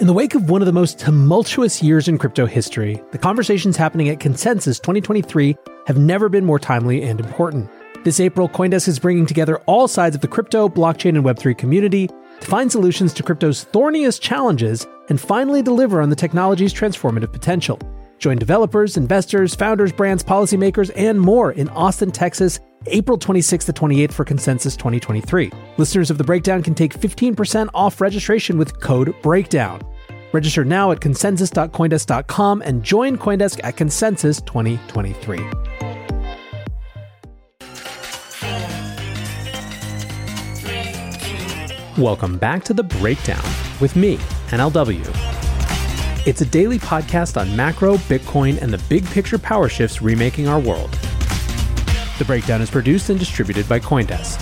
In the wake of one of the most tumultuous years in crypto history, the conversations happening at Consensus 2023 have never been more timely and important. This April, Coindesk is bringing together all sides of the crypto, blockchain, and Web3 community to find solutions to crypto's thorniest challenges and finally deliver on the technology's transformative potential. Join developers, investors, founders, brands, policymakers, and more in Austin, Texas, April 26th to 28th for Consensus 2023. Listeners of The Breakdown can take 15% off registration with code BREAKDOWN. Register now at consensus.coindesk.com and join Coindesk at Consensus 2023. Welcome back to The Breakdown with me, NLW. It's a daily podcast on macro, Bitcoin, and the big picture power shifts remaking our world. The Breakdown is produced and distributed by Coindesk.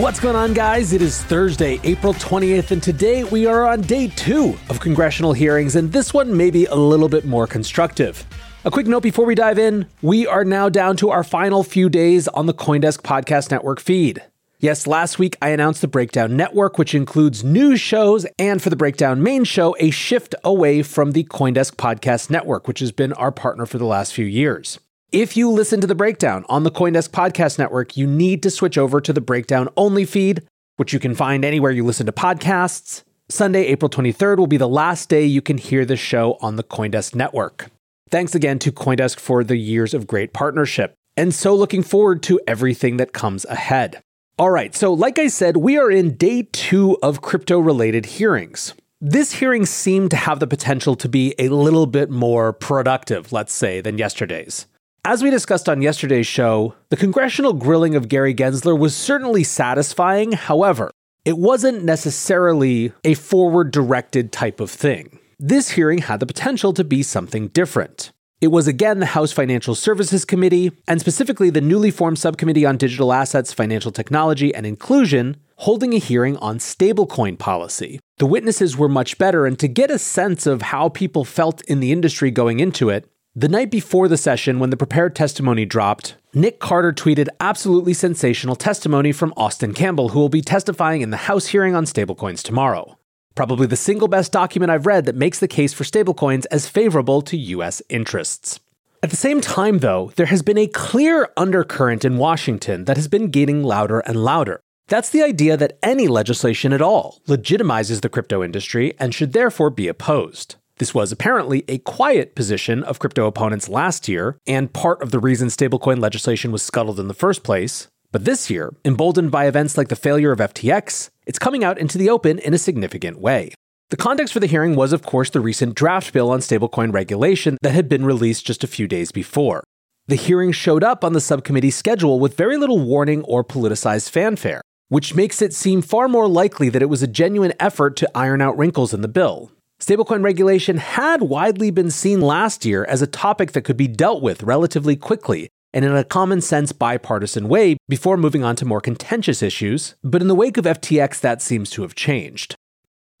What's going on, guys? It is Thursday, April 20th, and today we are on day two of congressional hearings, and this one may be a little bit more constructive. A quick note before we dive in we are now down to our final few days on the Coindesk Podcast Network feed. Yes, last week I announced the Breakdown Network, which includes news shows, and for the Breakdown main show, a shift away from the Coindesk Podcast Network, which has been our partner for the last few years. If you listen to the Breakdown on the Coindesk Podcast Network, you need to switch over to the Breakdown only feed, which you can find anywhere you listen to podcasts. Sunday, April 23rd will be the last day you can hear the show on the Coindesk Network. Thanks again to Coindesk for the years of great partnership, and so looking forward to everything that comes ahead. All right, so like I said, we are in day two of crypto related hearings. This hearing seemed to have the potential to be a little bit more productive, let's say, than yesterday's. As we discussed on yesterday's show, the congressional grilling of Gary Gensler was certainly satisfying. However, it wasn't necessarily a forward directed type of thing. This hearing had the potential to be something different. It was again the House Financial Services Committee, and specifically the newly formed Subcommittee on Digital Assets, Financial Technology, and Inclusion, holding a hearing on stablecoin policy. The witnesses were much better, and to get a sense of how people felt in the industry going into it, the night before the session, when the prepared testimony dropped, Nick Carter tweeted absolutely sensational testimony from Austin Campbell, who will be testifying in the House hearing on stablecoins tomorrow probably the single best document I've read that makes the case for stablecoins as favorable to US interests. At the same time, though, there has been a clear undercurrent in Washington that has been getting louder and louder. That's the idea that any legislation at all legitimizes the crypto industry and should therefore be opposed. This was apparently a quiet position of crypto opponents last year, and part of the reason stablecoin legislation was scuttled in the first place. But this year, emboldened by events like the failure of FTX, it's coming out into the open in a significant way. The context for the hearing was, of course, the recent draft bill on stablecoin regulation that had been released just a few days before. The hearing showed up on the subcommittee's schedule with very little warning or politicized fanfare, which makes it seem far more likely that it was a genuine effort to iron out wrinkles in the bill. Stablecoin regulation had widely been seen last year as a topic that could be dealt with relatively quickly, and in a common sense bipartisan way before moving on to more contentious issues, but in the wake of FTX, that seems to have changed.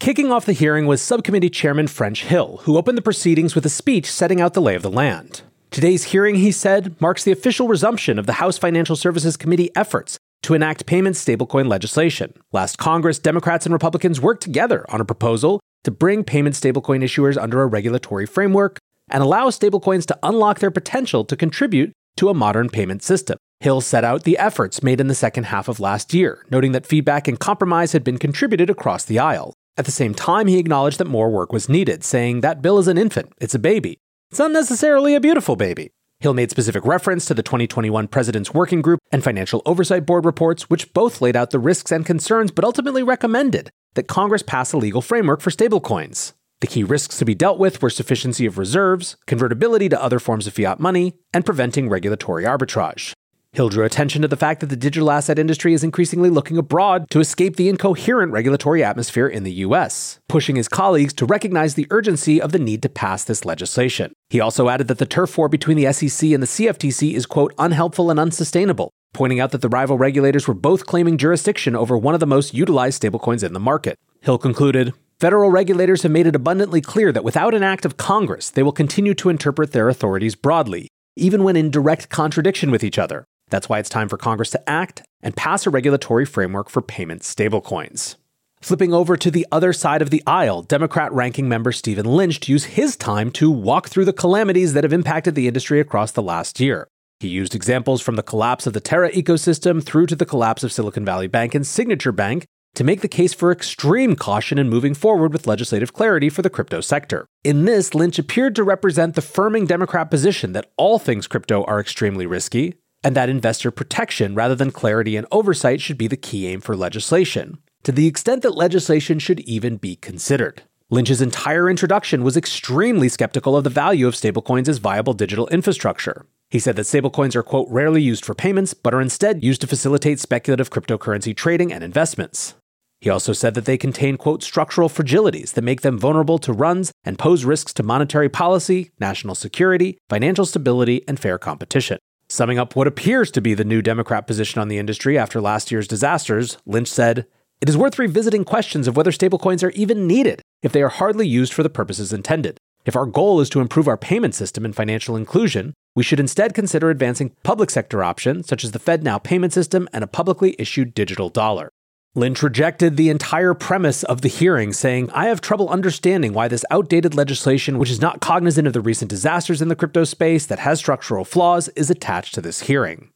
Kicking off the hearing was Subcommittee Chairman French Hill, who opened the proceedings with a speech setting out the lay of the land. Today's hearing, he said, marks the official resumption of the House Financial Services Committee efforts to enact payment stablecoin legislation. Last Congress, Democrats and Republicans worked together on a proposal to bring payment stablecoin issuers under a regulatory framework and allow stablecoins to unlock their potential to contribute to a modern payment system. Hill set out the efforts made in the second half of last year, noting that feedback and compromise had been contributed across the aisle. At the same time, he acknowledged that more work was needed, saying that bill is an infant, it's a baby. It's not necessarily a beautiful baby. Hill made specific reference to the 2021 President's Working Group and Financial Oversight Board reports, which both laid out the risks and concerns but ultimately recommended that Congress pass a legal framework for stablecoins. The key risks to be dealt with were sufficiency of reserves, convertibility to other forms of fiat money, and preventing regulatory arbitrage. Hill drew attention to the fact that the digital asset industry is increasingly looking abroad to escape the incoherent regulatory atmosphere in the US, pushing his colleagues to recognize the urgency of the need to pass this legislation. He also added that the turf war between the SEC and the CFTC is, quote, unhelpful and unsustainable, pointing out that the rival regulators were both claiming jurisdiction over one of the most utilized stablecoins in the market. Hill concluded, Federal regulators have made it abundantly clear that without an act of Congress, they will continue to interpret their authorities broadly, even when in direct contradiction with each other. That's why it's time for Congress to act and pass a regulatory framework for payment stablecoins. Flipping over to the other side of the aisle, Democrat ranking member Stephen Lynch used his time to walk through the calamities that have impacted the industry across the last year. He used examples from the collapse of the Terra ecosystem through to the collapse of Silicon Valley Bank and Signature Bank to make the case for extreme caution in moving forward with legislative clarity for the crypto sector. In this, Lynch appeared to represent the firming Democrat position that all things crypto are extremely risky, and that investor protection rather than clarity and oversight should be the key aim for legislation to the extent that legislation should even be considered. Lynch's entire introduction was extremely skeptical of the value of stablecoins as viable digital infrastructure. He said that stablecoins are, quote, rarely used for payments, but are instead used to facilitate speculative cryptocurrency trading and investments. He also said that they contain, quote, structural fragilities that make them vulnerable to runs and pose risks to monetary policy, national security, financial stability, and fair competition. Summing up what appears to be the new Democrat position on the industry after last year's disasters, Lynch said, it is worth revisiting questions of whether stablecoins are even needed if they are hardly used for the purposes intended. If our goal is to improve our payment system and financial inclusion, we should instead consider advancing public sector options such as the FedNow payment system and a publicly issued digital dollar. Lynch rejected the entire premise of the hearing, saying, I have trouble understanding why this outdated legislation, which is not cognizant of the recent disasters in the crypto space that has structural flaws, is attached to this hearing.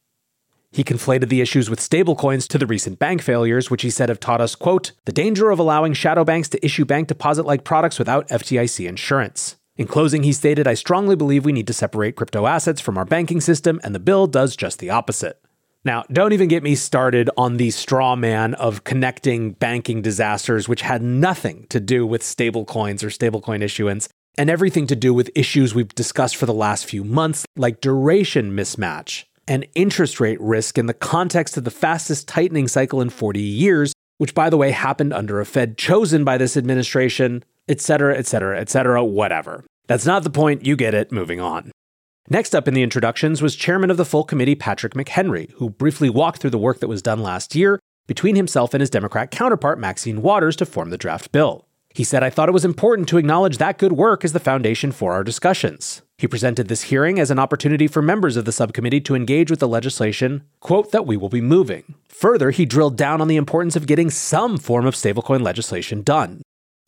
He conflated the issues with stablecoins to the recent bank failures, which he said have taught us, quote, the danger of allowing shadow banks to issue bank deposit like products without FDIC insurance. In closing, he stated, I strongly believe we need to separate crypto assets from our banking system, and the bill does just the opposite. Now, don't even get me started on the straw man of connecting banking disasters, which had nothing to do with stablecoins or stablecoin issuance, and everything to do with issues we've discussed for the last few months, like duration mismatch and interest rate risk in the context of the fastest tightening cycle in 40 years, which, by the way, happened under a Fed chosen by this administration, et cetera, et cetera, et cetera, whatever. That's not the point. You get it. Moving on. Next up in the introductions was chairman of the full committee, Patrick McHenry, who briefly walked through the work that was done last year between himself and his Democrat counterpart, Maxine Waters, to form the draft bill. He said, I thought it was important to acknowledge that good work as the foundation for our discussions. He presented this hearing as an opportunity for members of the subcommittee to engage with the legislation, quote, that we will be moving. Further, he drilled down on the importance of getting some form of stablecoin legislation done.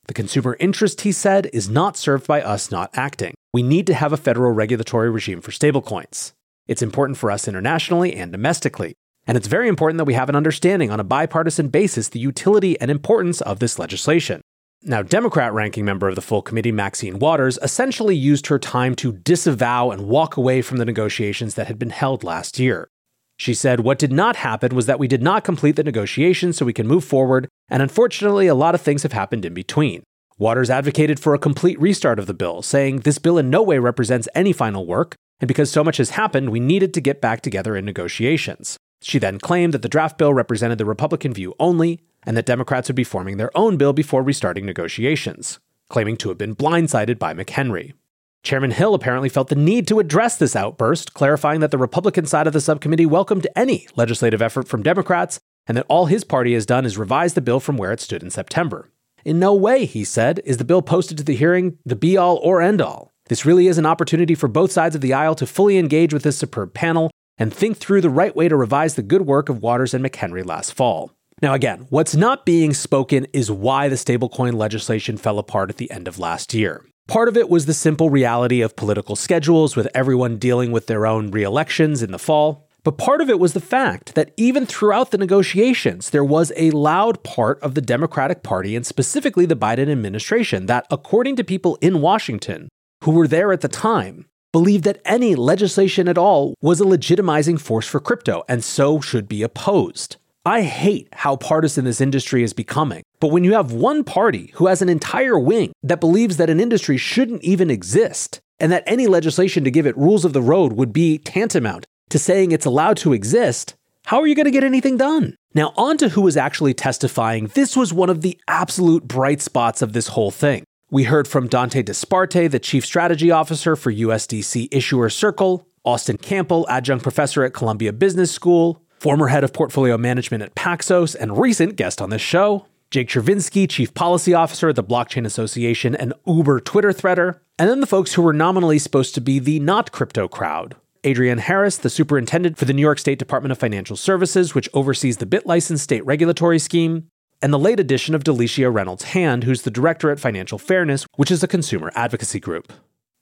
The consumer interest, he said, is not served by us not acting. We need to have a federal regulatory regime for stablecoins. It's important for us internationally and domestically. And it's very important that we have an understanding on a bipartisan basis the utility and importance of this legislation. Now, Democrat ranking member of the full committee, Maxine Waters, essentially used her time to disavow and walk away from the negotiations that had been held last year. She said, What did not happen was that we did not complete the negotiations so we can move forward, and unfortunately, a lot of things have happened in between. Waters advocated for a complete restart of the bill, saying this bill in no way represents any final work, and because so much has happened, we needed to get back together in negotiations. She then claimed that the draft bill represented the Republican view only, and that Democrats would be forming their own bill before restarting negotiations, claiming to have been blindsided by McHenry. Chairman Hill apparently felt the need to address this outburst, clarifying that the Republican side of the subcommittee welcomed any legislative effort from Democrats and that all his party has done is revise the bill from where it stood in September. In no way, he said, is the bill posted to the hearing the be all or end all. This really is an opportunity for both sides of the aisle to fully engage with this superb panel and think through the right way to revise the good work of Waters and McHenry last fall. Now, again, what's not being spoken is why the stablecoin legislation fell apart at the end of last year. Part of it was the simple reality of political schedules, with everyone dealing with their own re elections in the fall. But part of it was the fact that even throughout the negotiations, there was a loud part of the Democratic Party and specifically the Biden administration that, according to people in Washington who were there at the time, believed that any legislation at all was a legitimizing force for crypto and so should be opposed. I hate how partisan this industry is becoming. But when you have one party who has an entire wing that believes that an industry shouldn't even exist, and that any legislation to give it rules of the road would be tantamount to saying it's allowed to exist, how are you going to get anything done? Now, on to who was actually testifying. This was one of the absolute bright spots of this whole thing. We heard from Dante Disparte, the Chief Strategy Officer for USDC Issuer Circle, Austin Campbell, Adjunct Professor at Columbia Business School, former head of portfolio management at Paxos and recent guest on this show, Jake Chervinsky, Chief Policy Officer at the Blockchain Association and Uber Twitter threader, and then the folks who were nominally supposed to be the not crypto crowd. Adrienne Harris, the superintendent for the New York State Department of Financial Services, which oversees the BitLicense state regulatory scheme, and the late addition of Delicia Reynolds Hand, who's the director at Financial Fairness, which is a consumer advocacy group.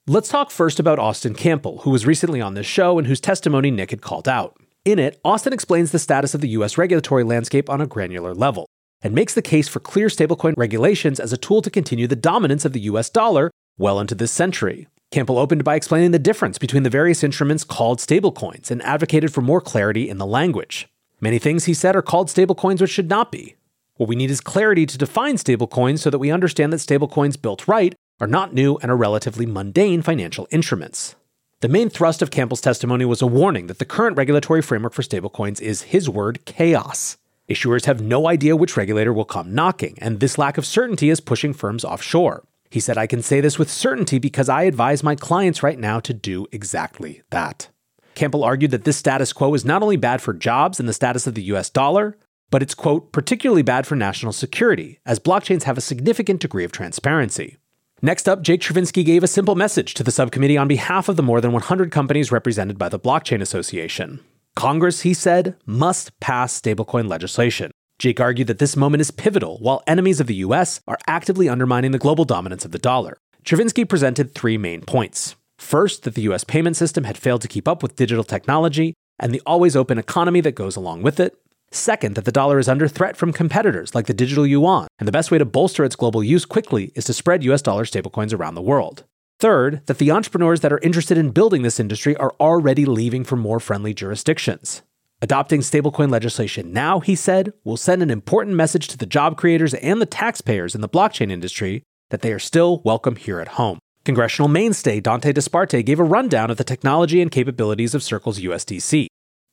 Let's talk first about Austin Campbell, who was recently on this show and whose testimony Nick had called out. In it, Austin explains the status of the US regulatory landscape on a granular level and makes the case for clear stablecoin regulations as a tool to continue the dominance of the US dollar well into this century. Campbell opened by explaining the difference between the various instruments called stablecoins and advocated for more clarity in the language. Many things, he said, are called stablecoins which should not be. What we need is clarity to define stablecoins so that we understand that stablecoins built right are not new and are relatively mundane financial instruments. The main thrust of Campbell's testimony was a warning that the current regulatory framework for stablecoins is his word chaos. Issuers have no idea which regulator will come knocking, and this lack of certainty is pushing firms offshore. He said, I can say this with certainty because I advise my clients right now to do exactly that. Campbell argued that this status quo is not only bad for jobs and the status of the US dollar, but it's, quote, particularly bad for national security, as blockchains have a significant degree of transparency. Next up, Jake Chervinsky gave a simple message to the subcommittee on behalf of the more than 100 companies represented by the Blockchain Association. Congress, he said, must pass stablecoin legislation. Jake argued that this moment is pivotal while enemies of the US are actively undermining the global dominance of the dollar. Chervinsky presented three main points. First, that the US payment system had failed to keep up with digital technology and the always open economy that goes along with it. Second, that the dollar is under threat from competitors like the digital yuan, and the best way to bolster its global use quickly is to spread US dollar stablecoins around the world. Third, that the entrepreneurs that are interested in building this industry are already leaving for more friendly jurisdictions. Adopting stablecoin legislation now, he said, will send an important message to the job creators and the taxpayers in the blockchain industry that they are still welcome here at home. Congressional mainstay Dante Disparte gave a rundown of the technology and capabilities of Circle's USDC.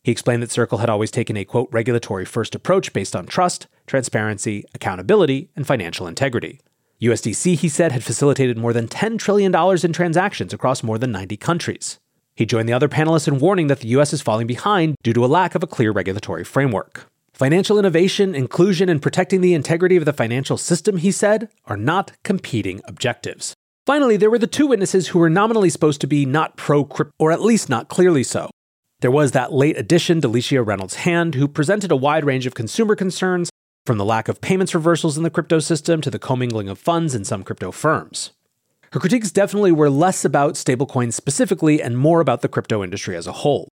He explained that Circle had always taken a quote regulatory first approach based on trust, transparency, accountability, and financial integrity. USDC, he said, had facilitated more than $10 trillion in transactions across more than 90 countries. He joined the other panelists in warning that the US is falling behind due to a lack of a clear regulatory framework. Financial innovation, inclusion, and protecting the integrity of the financial system, he said, are not competing objectives. Finally, there were the two witnesses who were nominally supposed to be not pro crypto, or at least not clearly so. There was that late addition, Delicia Reynolds Hand, who presented a wide range of consumer concerns, from the lack of payments reversals in the crypto system to the commingling of funds in some crypto firms. Her critiques definitely were less about stablecoins specifically and more about the crypto industry as a whole.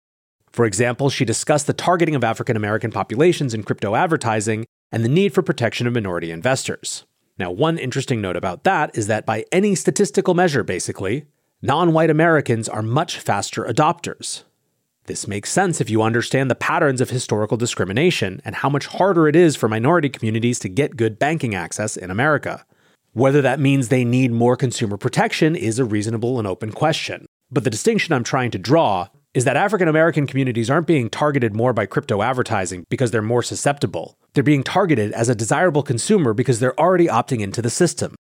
For example, she discussed the targeting of African American populations in crypto advertising and the need for protection of minority investors. Now, one interesting note about that is that by any statistical measure, basically, non white Americans are much faster adopters. This makes sense if you understand the patterns of historical discrimination and how much harder it is for minority communities to get good banking access in America. Whether that means they need more consumer protection is a reasonable and open question. But the distinction I'm trying to draw is that African American communities aren't being targeted more by crypto advertising because they're more susceptible. They're being targeted as a desirable consumer because they're already opting into the system.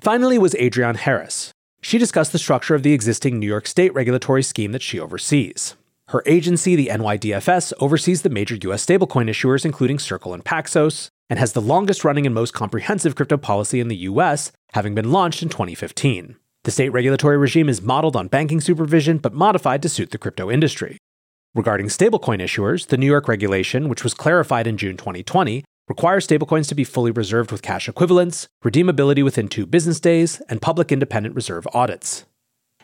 Finally, was Adrienne Harris. She discussed the structure of the existing New York State regulatory scheme that she oversees. Her agency, the NYDFS, oversees the major US stablecoin issuers, including Circle and Paxos, and has the longest running and most comprehensive crypto policy in the US, having been launched in 2015. The state regulatory regime is modeled on banking supervision but modified to suit the crypto industry. Regarding stablecoin issuers, the New York regulation, which was clarified in June 2020, requires stablecoins to be fully reserved with cash equivalents, redeemability within two business days, and public independent reserve audits.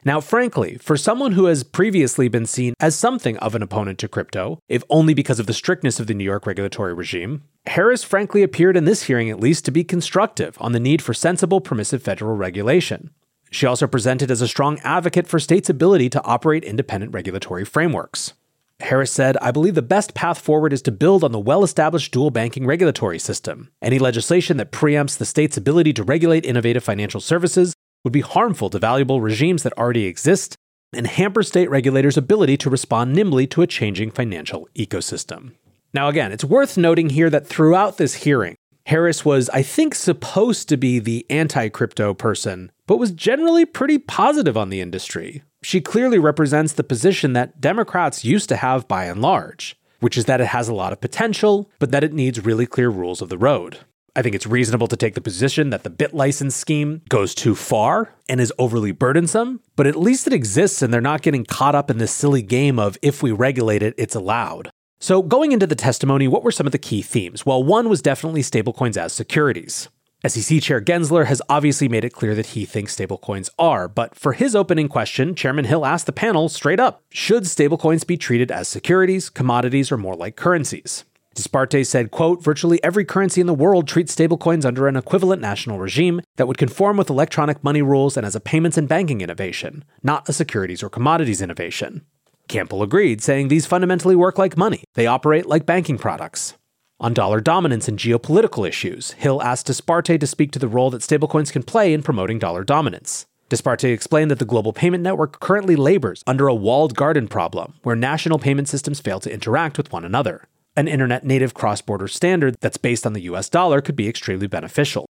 Now, frankly, for someone who has previously been seen as something of an opponent to crypto, if only because of the strictness of the New York regulatory regime, Harris frankly appeared in this hearing at least to be constructive on the need for sensible, permissive federal regulation. She also presented as a strong advocate for states' ability to operate independent regulatory frameworks. Harris said, I believe the best path forward is to build on the well established dual banking regulatory system. Any legislation that preempts the state's ability to regulate innovative financial services would be harmful to valuable regimes that already exist and hamper state regulators' ability to respond nimbly to a changing financial ecosystem. Now, again, it's worth noting here that throughout this hearing, Harris was, I think, supposed to be the anti crypto person, but was generally pretty positive on the industry. She clearly represents the position that Democrats used to have by and large, which is that it has a lot of potential, but that it needs really clear rules of the road. I think it's reasonable to take the position that the BitLicense scheme goes too far and is overly burdensome, but at least it exists and they're not getting caught up in this silly game of if we regulate it, it's allowed. So, going into the testimony, what were some of the key themes? Well, one was definitely stablecoins as securities. SEC Chair Gensler has obviously made it clear that he thinks stablecoins are, but for his opening question, Chairman Hill asked the panel straight up should stablecoins be treated as securities, commodities, or more like currencies? Disparte said, quote, virtually every currency in the world treats stablecoins under an equivalent national regime that would conform with electronic money rules and as a payments and banking innovation, not a securities or commodities innovation. Campbell agreed, saying these fundamentally work like money. They operate like banking products. On dollar dominance and geopolitical issues, Hill asked Disparte to speak to the role that stablecoins can play in promoting dollar dominance. Disparte explained that the global payment network currently labors under a walled garden problem, where national payment systems fail to interact with one another. An internet native cross border standard that's based on the US dollar could be extremely beneficial.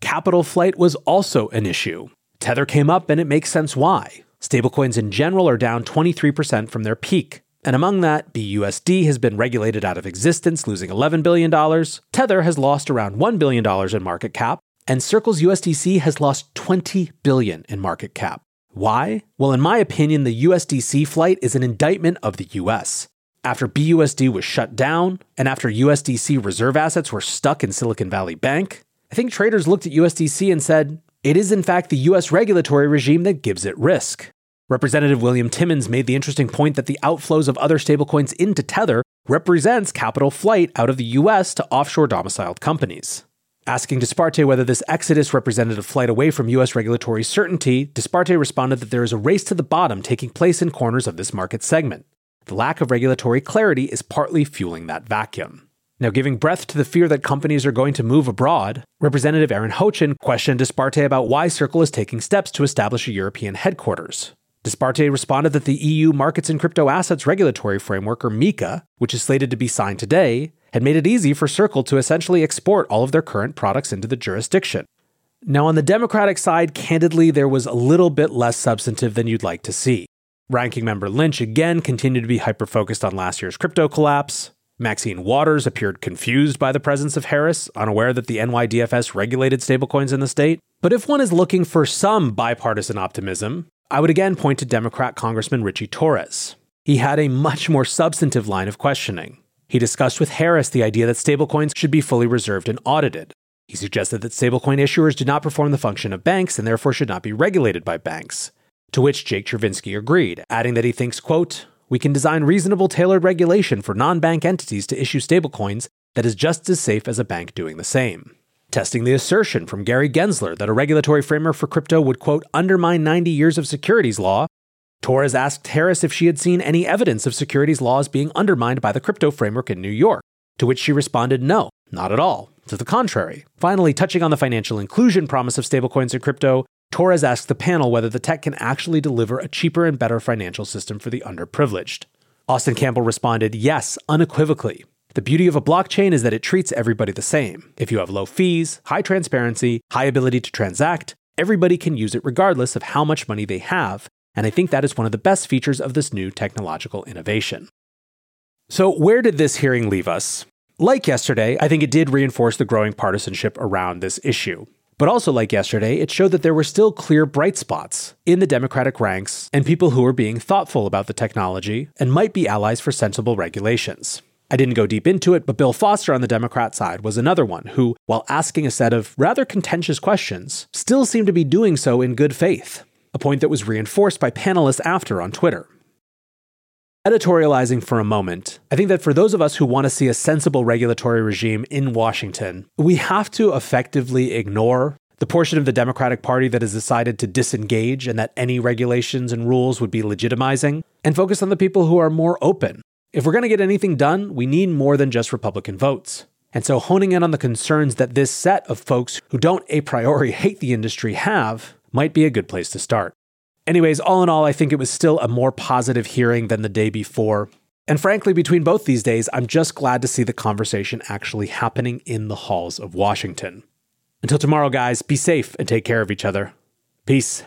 Capital flight was also an issue. Tether came up, and it makes sense why. Stablecoins in general are down 23% from their peak, and among that, BUSD has been regulated out of existence, losing $11 billion. Tether has lost around $1 billion in market cap, and Circle's USDC has lost $20 billion in market cap. Why? Well, in my opinion, the USDC flight is an indictment of the US. After BUSD was shut down, and after USDC reserve assets were stuck in Silicon Valley Bank, I think traders looked at USDC and said, it is in fact the US regulatory regime that gives it risk. Representative William Timmons made the interesting point that the outflows of other stablecoins into Tether represents capital flight out of the US to offshore domiciled companies. Asking Disparte whether this exodus represented a flight away from US regulatory certainty, Disparte responded that there is a race to the bottom taking place in corners of this market segment. The lack of regulatory clarity is partly fueling that vacuum. Now, giving breath to the fear that companies are going to move abroad, Representative Erin Houchin questioned Disparte about why Circle is taking steps to establish a European headquarters. Disparte responded that the EU Markets in Crypto Assets Regulatory Framework, or MiCA, which is slated to be signed today, had made it easy for Circle to essentially export all of their current products into the jurisdiction. Now, on the Democratic side, candidly, there was a little bit less substantive than you'd like to see. Ranking member Lynch again continued to be hyper focused on last year's crypto collapse. Maxine Waters appeared confused by the presence of Harris, unaware that the NYDFS regulated stablecoins in the state. But if one is looking for some bipartisan optimism, I would again point to Democrat Congressman Richie Torres. He had a much more substantive line of questioning. He discussed with Harris the idea that stablecoins should be fully reserved and audited. He suggested that stablecoin issuers do not perform the function of banks and therefore should not be regulated by banks. To which Jake Chervinsky agreed, adding that he thinks, quote, we can design reasonable tailored regulation for non bank entities to issue stablecoins that is just as safe as a bank doing the same testing the assertion from Gary Gensler that a regulatory framework for crypto would, quote, undermine 90 years of securities law. Torres asked Harris if she had seen any evidence of securities laws being undermined by the crypto framework in New York, to which she responded, no, not at all. To the contrary. Finally, touching on the financial inclusion promise of stablecoins and crypto, Torres asked the panel whether the tech can actually deliver a cheaper and better financial system for the underprivileged. Austin Campbell responded, yes, unequivocally. The beauty of a blockchain is that it treats everybody the same. If you have low fees, high transparency, high ability to transact, everybody can use it regardless of how much money they have, and I think that is one of the best features of this new technological innovation. So, where did this hearing leave us? Like yesterday, I think it did reinforce the growing partisanship around this issue. But also, like yesterday, it showed that there were still clear bright spots in the Democratic ranks and people who were being thoughtful about the technology and might be allies for sensible regulations. I didn't go deep into it, but Bill Foster on the Democrat side was another one who, while asking a set of rather contentious questions, still seemed to be doing so in good faith, a point that was reinforced by panelists after on Twitter. Editorializing for a moment, I think that for those of us who want to see a sensible regulatory regime in Washington, we have to effectively ignore the portion of the Democratic Party that has decided to disengage and that any regulations and rules would be legitimizing, and focus on the people who are more open if we're going to get anything done, we need more than just Republican votes. And so, honing in on the concerns that this set of folks who don't a priori hate the industry have might be a good place to start. Anyways, all in all, I think it was still a more positive hearing than the day before. And frankly, between both these days, I'm just glad to see the conversation actually happening in the halls of Washington. Until tomorrow, guys, be safe and take care of each other. Peace.